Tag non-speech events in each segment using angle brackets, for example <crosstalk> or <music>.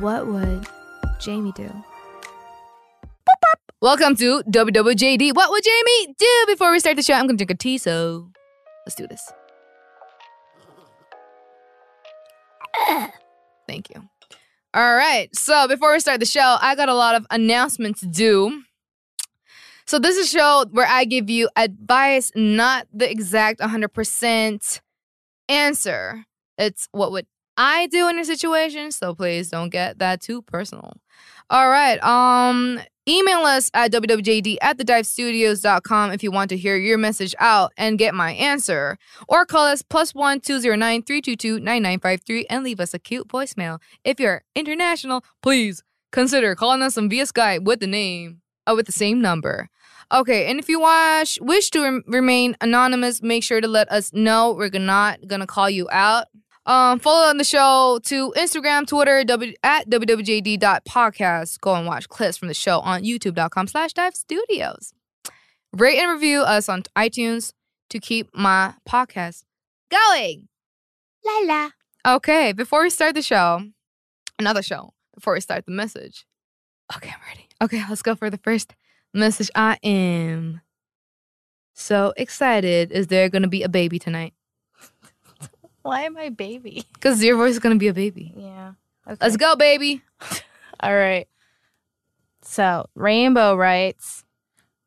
What would Jamie do? Welcome to WWJD. What would Jamie do? Before we start the show, I'm gonna drink a tea, so let's do this. Thank you. All right, so before we start the show, I got a lot of announcements to do. So this is a show where I give you advice, not the exact 100% answer. It's what would I do in a situation, so please don't get that too personal. All right. Um, email us at wwjd at thedivestudios.com if you want to hear your message out and get my answer. Or call us plus one two zero nine three two two nine nine five three and leave us a cute voicemail. If you're international, please consider calling us on via Skype with the name uh, with the same number. Okay, and if you wash, wish to rem- remain anonymous, make sure to let us know. We're not gonna call you out. Um, follow on the show to Instagram, Twitter, w- at wwjd.podcast. Go and watch clips from the show on youtube.com slash dive studios. Rate and review us on iTunes to keep my podcast going. La la. Okay, before we start the show, another show, before we start the message. Okay, I'm ready. Okay, let's go for the first message. I am so excited. Is there going to be a baby tonight? Why am I baby? <laughs> Because your voice is going to be a baby. Yeah. Okay. Let's go, baby. <laughs> All right. So, Rainbow writes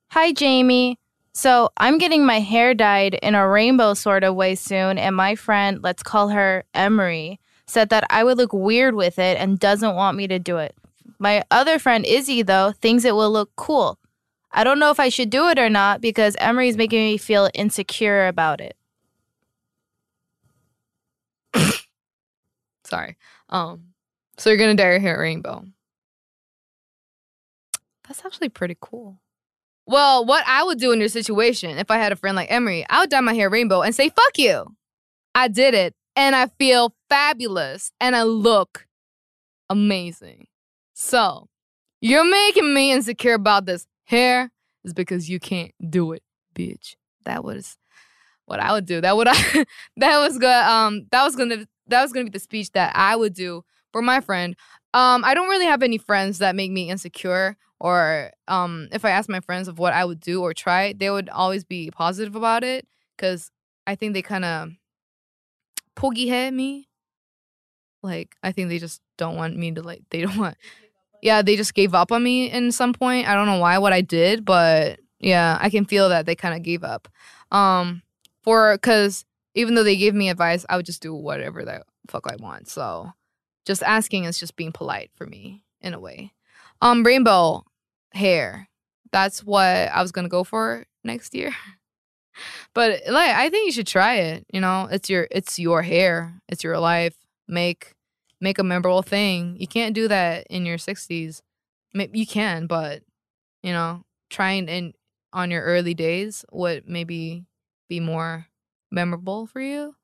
Hi, Jamie. So, I'm getting my hair dyed in a rainbow sort of way soon, and my friend, let's call her Emery, said that I would look weird with it and doesn't want me to do it. My other friend, Izzy, though, thinks it will look cool. I don't know if I should do it or not because Emery's making me feel insecure about it. <coughs> Sorry. Um, so you're gonna dye your hair rainbow. That's actually pretty cool. Well, what I would do in your situation, if I had a friend like Emery, I would dye my hair rainbow and say, fuck you. I did it. And I feel fabulous. And I look amazing. So you're making me insecure about this hair is because you can't do it, bitch. That was what I would do. That would I <laughs> that was good. Um that was gonna that was gonna be the speech that I would do for my friend. Um, I don't really have any friends that make me insecure, or um, if I ask my friends of what I would do or try, they would always be positive about it because I think they kind of pogi head me. Like I think they just don't want me to like. They don't want. Yeah, they just gave up on me in some point. I don't know why what I did, but yeah, I can feel that they kind of gave up. Um, for because even though they gave me advice, I would just do whatever the fuck I want. So just asking is just being polite for me in a way. Um, rainbow hair. That's what I was gonna go for next year. <laughs> But like I think you should try it. You know, it's your it's your hair. It's your life. Make make a memorable thing. You can't do that in your sixties. You can, but you know, trying in on your early days would maybe be more memorable for you.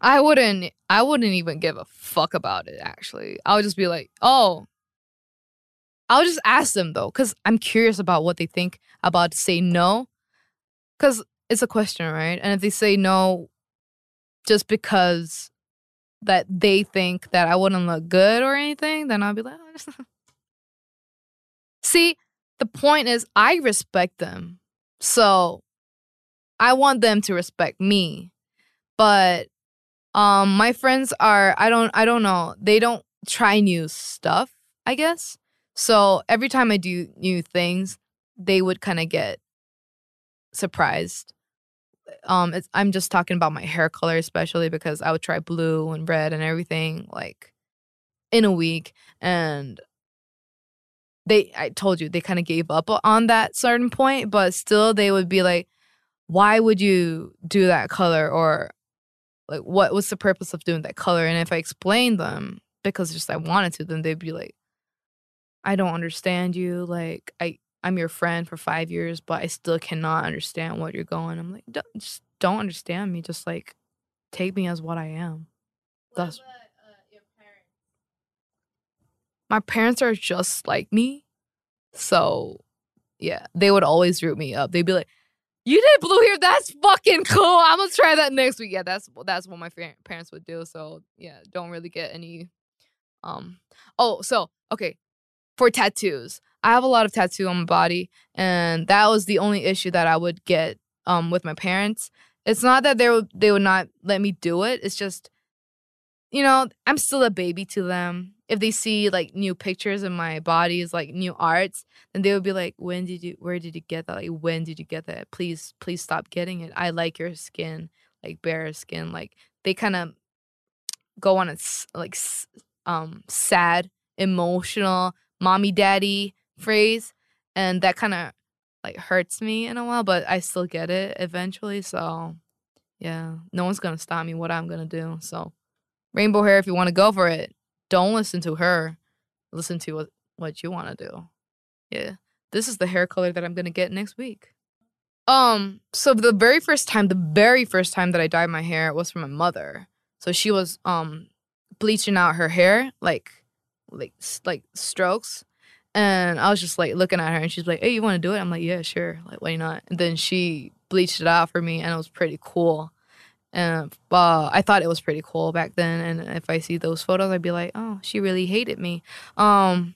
I wouldn't I wouldn't even give a fuck about it actually. I would just be like, "Oh, I'll just ask them though cuz I'm curious about what they think about say no cuz it's a question, right? And if they say no just because that they think that I wouldn't look good or anything, then I'll be like, oh, <laughs> See, the point is I respect them. So I want them to respect me. But um my friends are I don't I don't know. They don't try new stuff, I guess. So every time I do new things, they would kind of get surprised. Um I'm just talking about my hair color especially because I would try blue and red and everything like in a week and they I told you they kind of gave up on that certain point, but still they would be like why would you do that color? Or like what was the purpose of doing that color? And if i explained them because just i wanted to then they'd be like i don't understand you. Like i i'm your friend for five years but i still cannot understand what you're going. I'm like don't, just don't understand me. Just like take me as what i am. That's my parents are just like me. So yeah they would always root me up. They'd be like you did blue hair. That's fucking cool. I'm gonna try that next week. Yeah, that's that's what my parents would do. So yeah, don't really get any Um. Oh, so okay, for tattoos, I have a lot of tattoo on my body, and that was the only issue that I would get um with my parents. It's not that they would they would not let me do it. It's just, you know, I'm still a baby to them. If they see like new pictures of my bodies, like new arts, then they would be like, "When did you? Where did you get that? Like, when did you get that? Please, please stop getting it. I like your skin, like bare skin. Like they kind of go on a like um sad, emotional, mommy daddy phrase, and that kind of like hurts me in a while, but I still get it eventually. So yeah, no one's gonna stop me what I'm gonna do. So rainbow hair, if you want to go for it, don't listen to her. Listen to what what you want to do. Yeah, this is the hair color that I'm gonna get next week. Um, so the very first time, the very first time that I dyed my hair was from my mother. So she was um bleaching out her hair like like like strokes and I was just like looking at her and she's like, Hey, you wanna do it? I'm like, Yeah, sure. Like, why not? And then she bleached it out for me and it was pretty cool. And uh, I thought it was pretty cool back then. And if I see those photos, I'd be like, Oh, she really hated me. Um,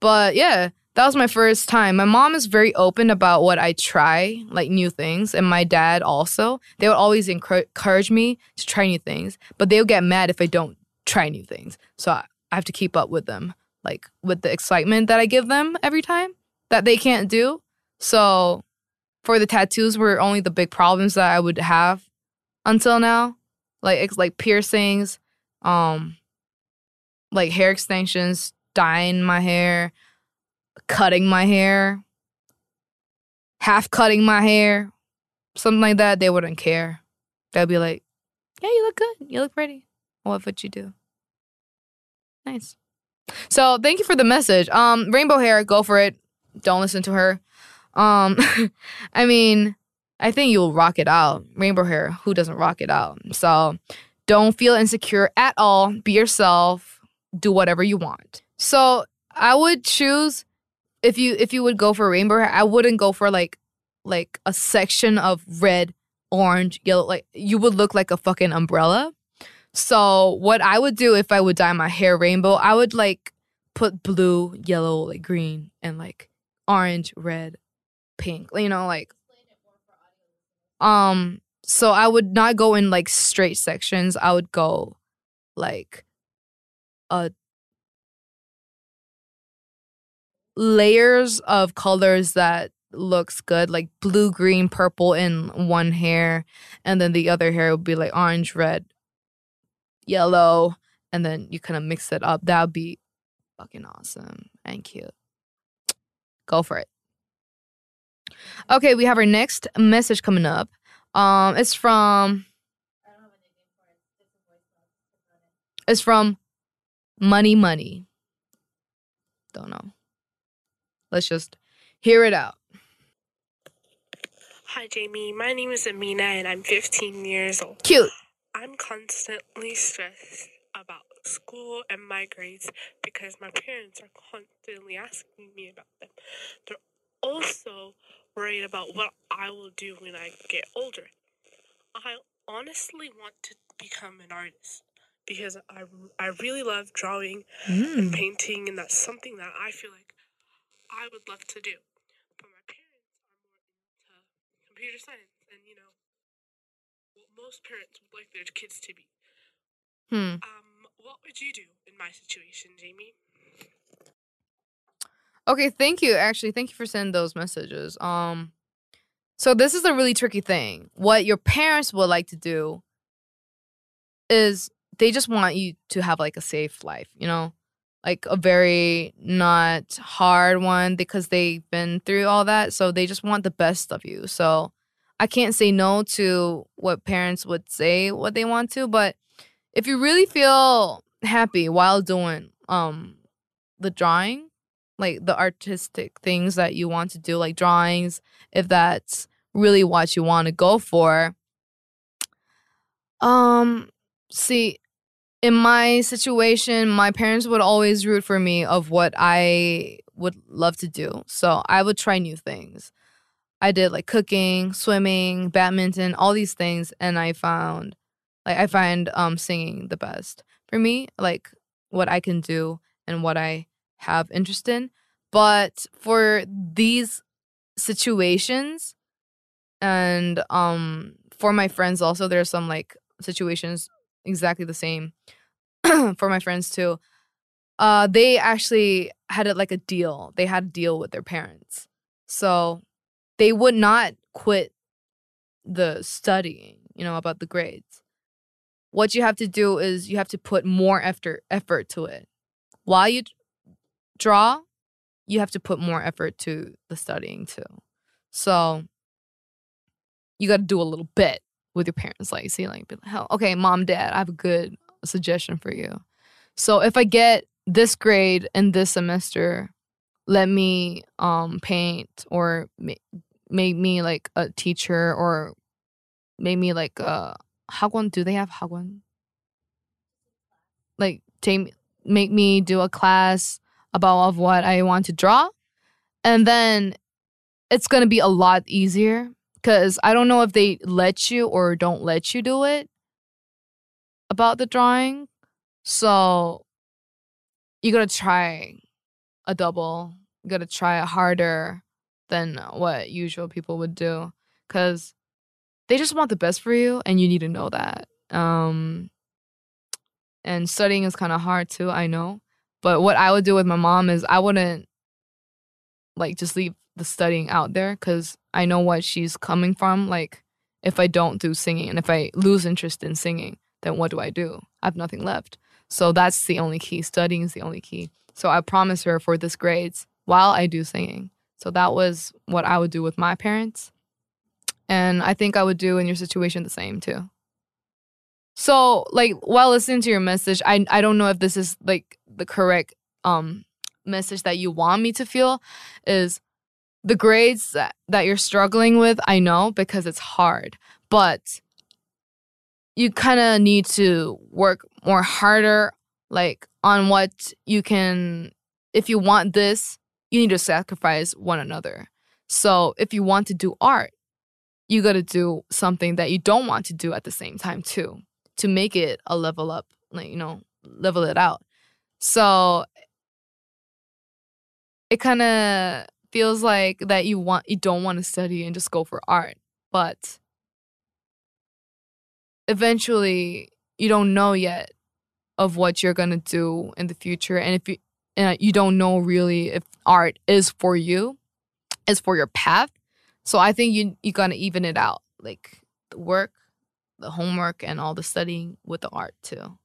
but yeah, that was my first time. My mom is very open about what I try, like new things, and my dad also. They would always encourage me to try new things, but they'll get mad if I don't try new things. So I, I have to keep up with them, like with the excitement that I give them every time that they can't do. So for the tattoos were only the big problems that I would have until now, like ex- like piercings, um, like hair extensions, dyeing my hair, cutting my hair, half cutting my hair, something like that, they wouldn't care. They'd be like, "Yeah, you look good. You look pretty. What would you do?" Nice. So thank you for the message. Um, rainbow hair, go for it. Don't listen to her. Um, <laughs> I mean, I think you'll rock it out. Rainbow hair, who doesn't rock it out? So don't feel insecure at all. Be yourself. Do whatever you want. So I would choose if you if you would go for rainbow hair, I wouldn't go for like like a section of red, orange, yellow. Like you would look like a fucking umbrella. So what I would do if I would dye my hair rainbow, I would like put blue, yellow, like green, and like orange, red, pink. You know, like um. So I would not go in like straight sections. I would go like a layers of colors that looks good like blue green purple in one hair and then the other hair would be like orange red yellow and then you kind of mix it up that would be fucking awesome and cute go for it okay we have our next message coming up um it's from it's from money money don't know let's just hear it out Hi, Jamie. My name is Amina and I'm 15 years old. cute I'm constantly stressed about school and my grades because my parents are constantly asking me about them. They're also worried about what I will do when I get older. I honestly want to become an artist because I, I really love drawing and Mm. painting, and that's something that I feel like I would love to do. But my parents are more into computer science and, you know, what most parents would like their kids to be. hmm Um, what would you do in my situation, Jamie? Okay, thank you. Actually, thank you for sending those messages. Um so this is a really tricky thing. What your parents would like to do is they just want you to have like a safe life, you know? Like a very not hard one because they've been through all that, so they just want the best of you. So I can't say no to what parents would say what they want to, but if you really feel happy while doing um the drawing like the artistic things that you want to do, like drawings, if that's really what you want to go for. Um, see, in my situation, my parents would always root for me of what I would love to do. So I would try new things. I did like cooking, swimming, badminton, all these things, and I found like I find um singing the best for me. Like what I can do and what I have interest in. But for these situations and um for my friends also there's some like situations exactly the same <clears throat> for my friends too. Uh they actually had it like a deal. They had a deal with their parents. So they would not quit the studying, you know, about the grades. What you have to do is you have to put more effort effort to it. While you draw, you have to put more effort to the studying too. So you got to do a little bit with your parents, like see, like, be like, hell, okay, mom, dad, I have a good suggestion for you. So if I get this grade in this semester, let me um paint or ma- make me like a teacher or make me like a hagwon. Do they have hagwon? Like take make me do a class about of what I want to draw, and then it's gonna be a lot easier because I don't know if they let you or don't let you do it about the drawing. So you gotta try a double. You gotta try it harder than what usual people would do because they just want the best for you and you need to know that. Um, and studying is kind of hard too, I know. But what I would do with my mom is I wouldn't like just leave the studying out there because I know what she's coming from. Like, if I don't do singing and if I lose interest in singing, then what do I do? I have nothing left. So that's the only key. Studying is the only key. So I promise her for this grades while I do singing. So that was what I would do with my parents. And I think I would do in your situation the same too. So like while listening to your message, I I don't know if this is like the correct um message that you want me to feel is the grades that, that you're struggling with, I know because it's hard, but you kind of need to work more harder like on what you can if you want this, you need to sacrifice one another. So if you want to do art, you got to do something that you don't want to do at the same time too to make it a level up, like you know, level it out. So it kind of feels like that you want you don't want to study and just go for art, but eventually you don't know yet of what you're gonna do in the future, and if you and you don't know really if art is for you, is for your path. So I think you you gotta even it out, like the work, the homework, and all the studying with the art too.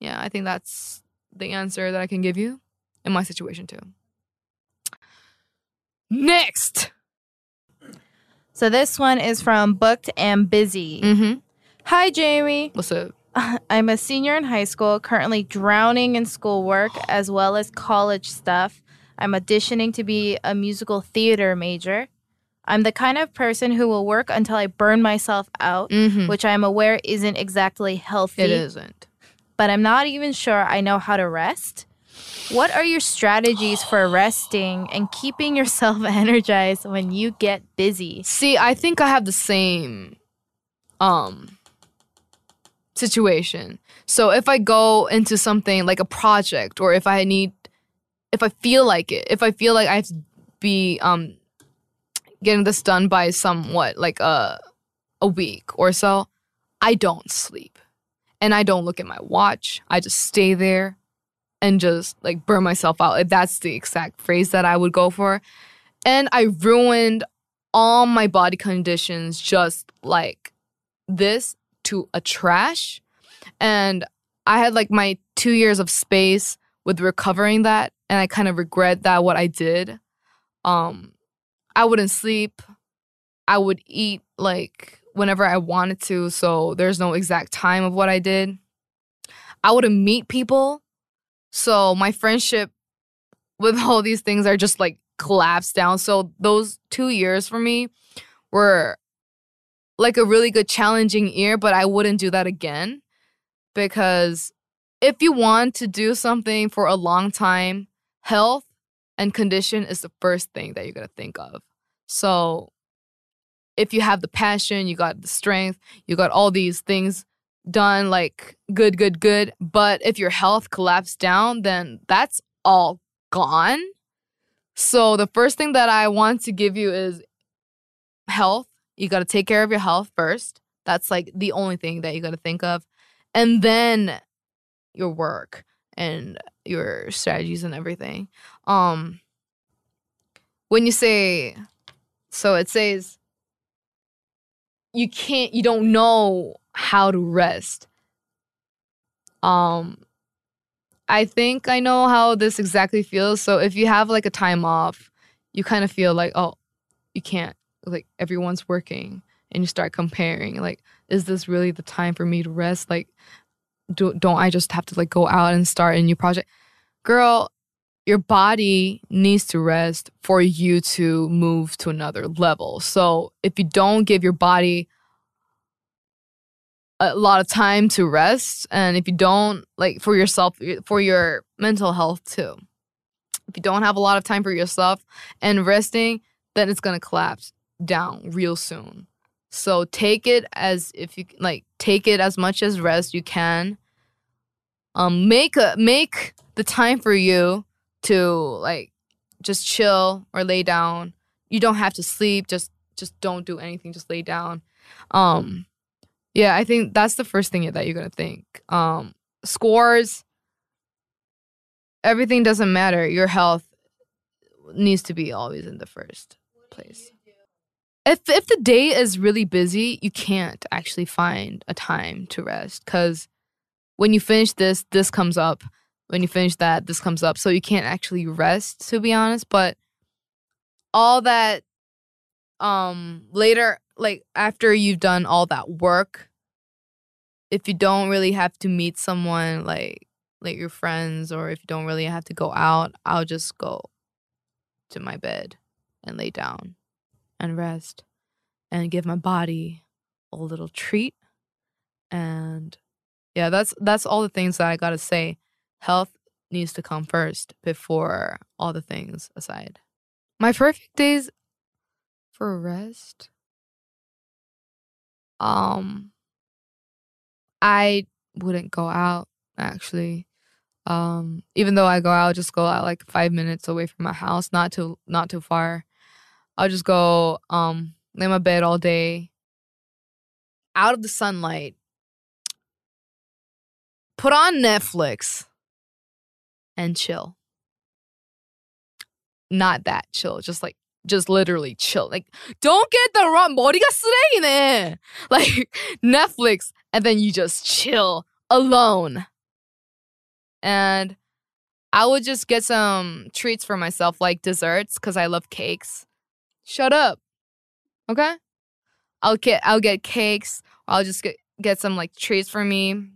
Yeah, I think that's the answer that I can give you in my situation too. Next. So this one is from Booked and Busy. Mm-hmm. Hi, Jamie. What's up? <laughs> I'm a senior in high school, currently drowning in schoolwork as well as college stuff. I'm auditioning to be a musical theater major. I'm the kind of person who will work until I burn myself out, Mm-hmm. which I'm aware isn't exactly healthy. It isn't. But I'm not even sure I know how to rest. What are your strategies for <gasps> resting and keeping yourself <laughs> energized when you get busy? See, I think I have the same um situation. So if I go into something like a project or if I need if I feel like it, if I feel like I have to be um getting this done by somewhat like a a week or so, I don't sleep. And I don't look at my watch. I just stay there and just like burn myself out. That's the exact phrase that I would go for. And I ruined all my body conditions just like this to a trash. And I had like my two years of space with recovering that. And I kind of regret that what I did. Um, I wouldn't sleep. I would eat like whenever I wanted to. So there's no exact time of what I did. I wouldn't meet people. So my friendship with all these things are just like collapsed down. So those two years for me were like a really good challenging year, but I wouldn't do that again because if you want to do something for a long time, health and condition is the first thing that you got to think of. So if you have the passion, you got the strength, you got all these things done like good, good, good. But if your health collapsed down, then that's all gone. So the first thing that I want to give you is health. You got to take care of your health first. That's like the only thing that you got to think of. And then your work and your strategies and everything. Um when you say so it says you can't you don't know how to rest. Um I think I know how this exactly feels. So if you have like a time off, you kind of feel like, oh, you can't like everyone's working and you start comparing like is this really the time for me to rest? Like do, don't I just have to like go out and start a new project? Girl, your body needs to rest for you to move to another level. So if you don't give your body a lot of time to rest and if you don't like for yourself for your mental health too if you don't have a lot of time for yourself and resting then it's going to collapse down real soon so take it as if you like take it as much as rest you can um make a make the time for you to like just chill or lay down you don't have to sleep just just don't do anything just lay down um yeah, I think that's the first thing that you're gonna think. Um, scores, everything doesn't matter. Your health needs to be always in the first place. If if the day is really busy, you can't actually find a time to rest because when you finish this, this comes up. When you finish that, this comes up. So you can't actually rest, to be honest. But all that um later like after you've done all that work if you don't really have to meet someone like like your friends or if you don't really have to go out i'll just go to my bed and lay down and rest and give my body a little treat and yeah that's that's all the things that i gotta say health needs to come first before all the things aside my perfect days for rest um I wouldn't go out actually. Um, even though I go out, just go out like five minutes away from my house, not too not too far. I'll just go um lay my bed all day, out of the sunlight. Put on Netflix and chill. Not that chill, just like just literally chill. Like, don't get the wrong 머리가 쓰레기네. <laughs> Like Netflix, and then you just chill alone. And I would just get some treats for myself, like desserts, because I love cakes. shut up. Okay? I'll get I'll get cakes. I'll just get get some like treats for me.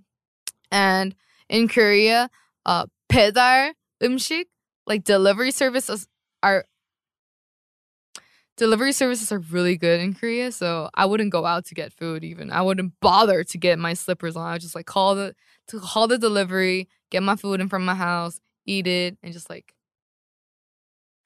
And in Korea, uh pedar umshik, like delivery services are delivery services are really good in Korea, so I wouldn't go out to get food even. I wouldn't bother to get my slippers on. I would just like call the to call the delivery, get my food in from my house, eat it, and just like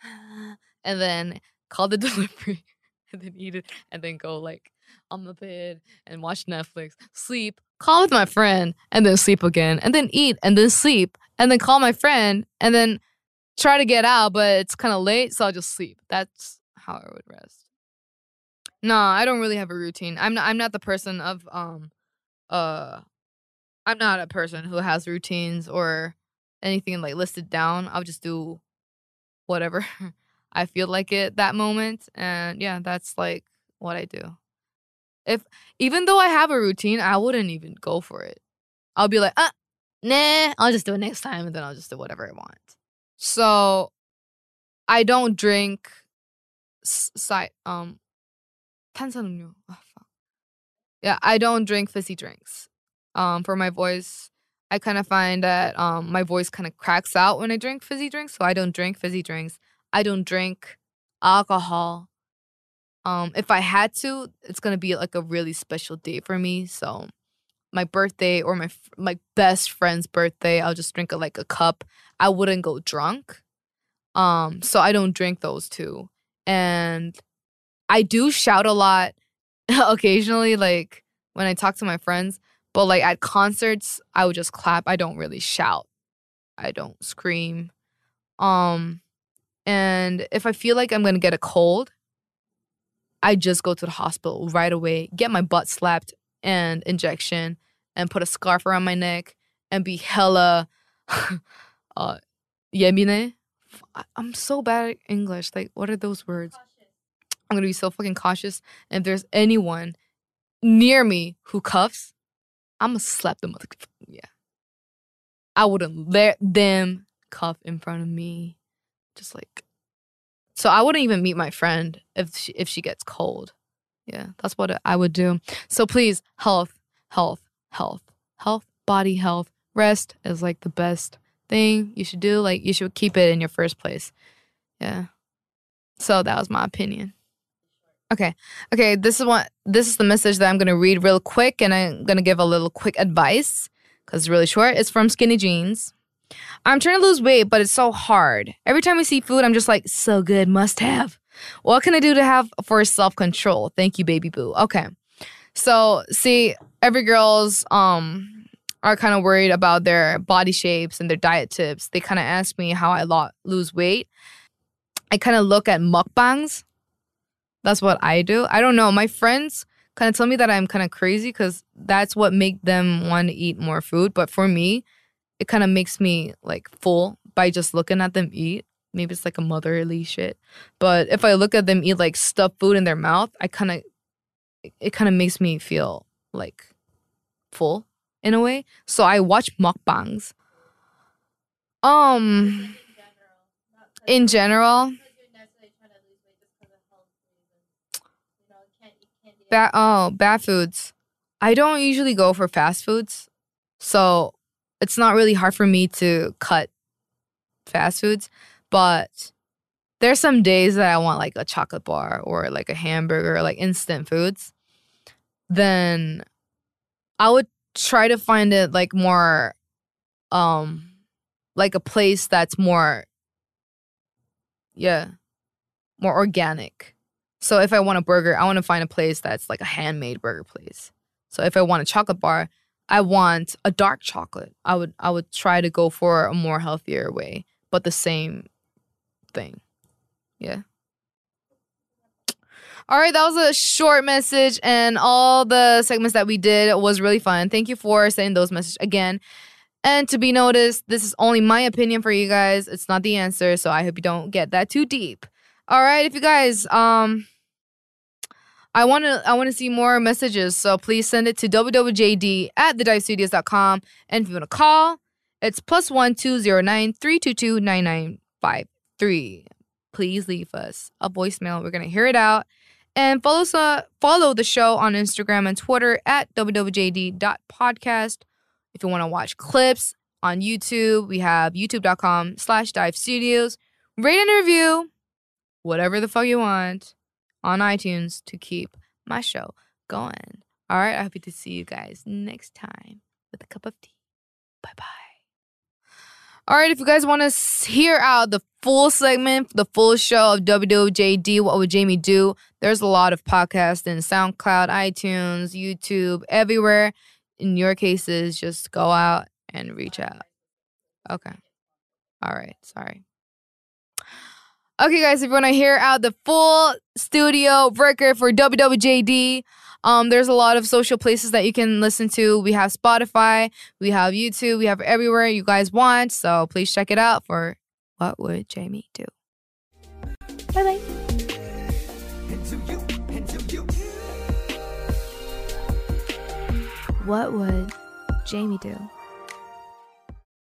<sighs> and then call the <laughs> delivery and then eat it and then go like on the bed and watch Netflix, sleep, call with my friend, and then sleep again, and then eat and then sleep, and then call my friend, and then try to get out, but it's kind of late, so I'll just sleep. That's how I would rest. No, I don't really have a routine. I'm not I'm not the person of um uh I'm not a person who has routines or anything like listed down. I'll just do whatever <laughs> I feel like it that moment and yeah, that's like what I do. If even though I have a routine, I wouldn't even go for it. I'll be like, "Uh, nah, I'll just do it next time and then I'll just do whatever I want." So I don't drink side um 탄산음료. Oh, fuck. Yeah, I don't drink fizzy drinks. Um, for my voice, I kind of find that um my voice kind of cracks out when I drink fizzy drinks, so I don't drink fizzy drinks. I don't drink alcohol. Um, if I had to, it's gonna be like a really special day for me. So, my birthday or my my best friend's birthday, I'll just drink a, like a cup. I wouldn't go drunk. Um, so I don't drink those two and I do shout a lot <laughs> occasionally, like when I talk to my friends, But like at concerts, I would just clap. I don't really shout. I don't scream. Um and if I feel like I'm going to get a cold, I just go to the hospital right away, get my butt slapped and injection and put a scarf around my neck and be hella <laughs> uh yemine. I'm so bad at English. Like what are those words? I'm gonna be so fucking cautious. And if there's anyone near me who cuffs, I'm gonna slap them. Yeah. I wouldn't let them cuff in front of me. Just like so I wouldn't even meet my friend if she, if she gets cold. Yeah, that's what I would do. So please, health, health, health, health, body health. Rest is like the best thing you should do. Like you should keep it in your first place. Yeah. So that was my opinion. Okay. Okay, this is what this is the message that I'm going to read real quick and I'm going to give a little quick advice cuz it's really short. It's from Skinny Jeans. I'm trying to lose weight, but it's so hard. Every time I see food, I'm just like, so good, must have. What can I do to have for self control? Thank you, baby boo. Okay. So, see, every girl's um are kind of worried about their body shapes and their diet tips. They kind of ask me how I lo- lose weight. I kind of look at mukbangs. That's what I do. I don't know. My friends kind of tell me that I'm kind of crazy because that's what make them want to eat more food. But for me, it kind of makes me like full by just looking at them eat. Maybe it's like a motherly shit. But if I look at them eat like stuffed food in their mouth, I kind of it kind of makes me feel like full in a way. So I watch mukbangs. Um in general, bad oh, bad foods. I don't usually go for fast foods. So it's not really hard for me to cut fast foods, but there's some days that I want like a chocolate bar or like a hamburger, like instant foods. Then I would try to find it like more um like a place that's more yeah, more organic. So if I want a burger, I want to find a place that's like a handmade burger place. So if I want a chocolate bar, I want a dark chocolate. I would I would try to go for a more healthier way, but the same thing. Yeah. All right, that was a short message, and all the segments that we did was really fun. Thank you for sending those messages again. And to be noticed, this is only my opinion for you guys. It's not the answer, so I hope you don't get that too deep. All right, if you guys um I want to I want to see more messages, so please send it to wwjd at. And if you want to call, it's plus one two zero nine three two two nine nine five three. Please leave us a voicemail. We're gonna hear it out. And follow us, uh, follow the show on Instagram and Twitter at wwjd.podcast. If you want to watch clips on YouTube, we have youtube.com slash dive studios. Rate and review, whatever the fuck you want on iTunes to keep my show going. All right, I hope to see you guys next time with a cup of tea. Bye bye. All right, if you guys want to hear out the full segment, the full show of WWJD, What Would Jamie Do? There's a lot of podcasts in SoundCloud, iTunes, YouTube, everywhere. In your cases, just go out and reach out. Okay. All right, sorry. Okay, guys, if you want to hear out the full studio record for WWJD, um, there's a lot of social places that you can listen to. We have Spotify, we have YouTube, we have everywhere you guys want. So please check it out for What Would Jamie Do? Bye bye. What would Jamie do?